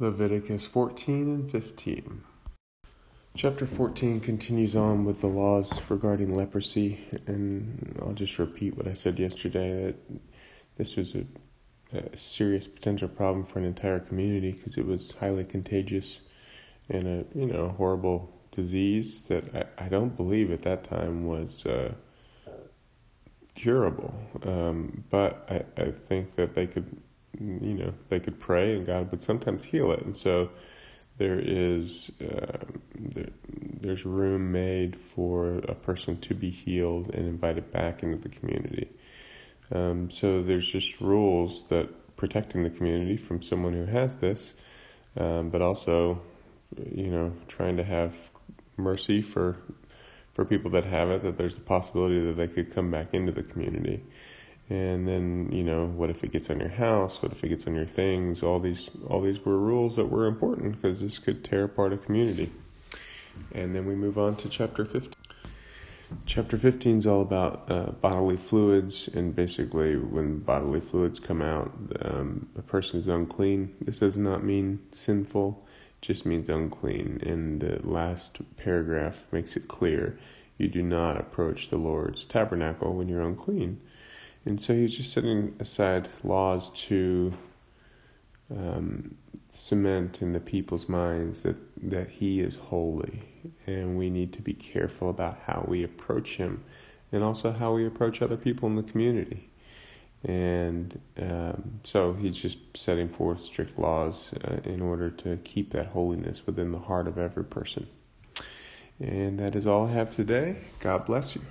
Leviticus 14 and 15. Chapter 14 continues on with the laws regarding leprosy, and I'll just repeat what I said yesterday that this was a, a serious potential problem for an entire community because it was highly contagious and a you know horrible disease that I, I don't believe at that time was uh, curable. Um, but I, I think that they could you know they could pray and God would sometimes heal it, and so there is uh, there, there's room made for a person to be healed and invited back into the community. Um, so there's just rules that protecting the community from someone who has this, um, but also you know trying to have mercy for for people that have it that there's the possibility that they could come back into the community and then you know what if it gets on your house? What if it gets on your things? All these all these were rules that were important because this could tear apart a community. And then we move on to chapter 15 chapter 15 is all about uh, bodily fluids and basically when bodily fluids come out um, a person is unclean. This does not mean sinful just means unclean. And the last paragraph makes it clear you do not approach the lord's tabernacle when you're unclean and so he's just setting aside laws to um, cement in the people's minds that, that he is holy. And we need to be careful about how we approach him and also how we approach other people in the community. And um, so he's just setting forth strict laws uh, in order to keep that holiness within the heart of every person. And that is all I have today. God bless you.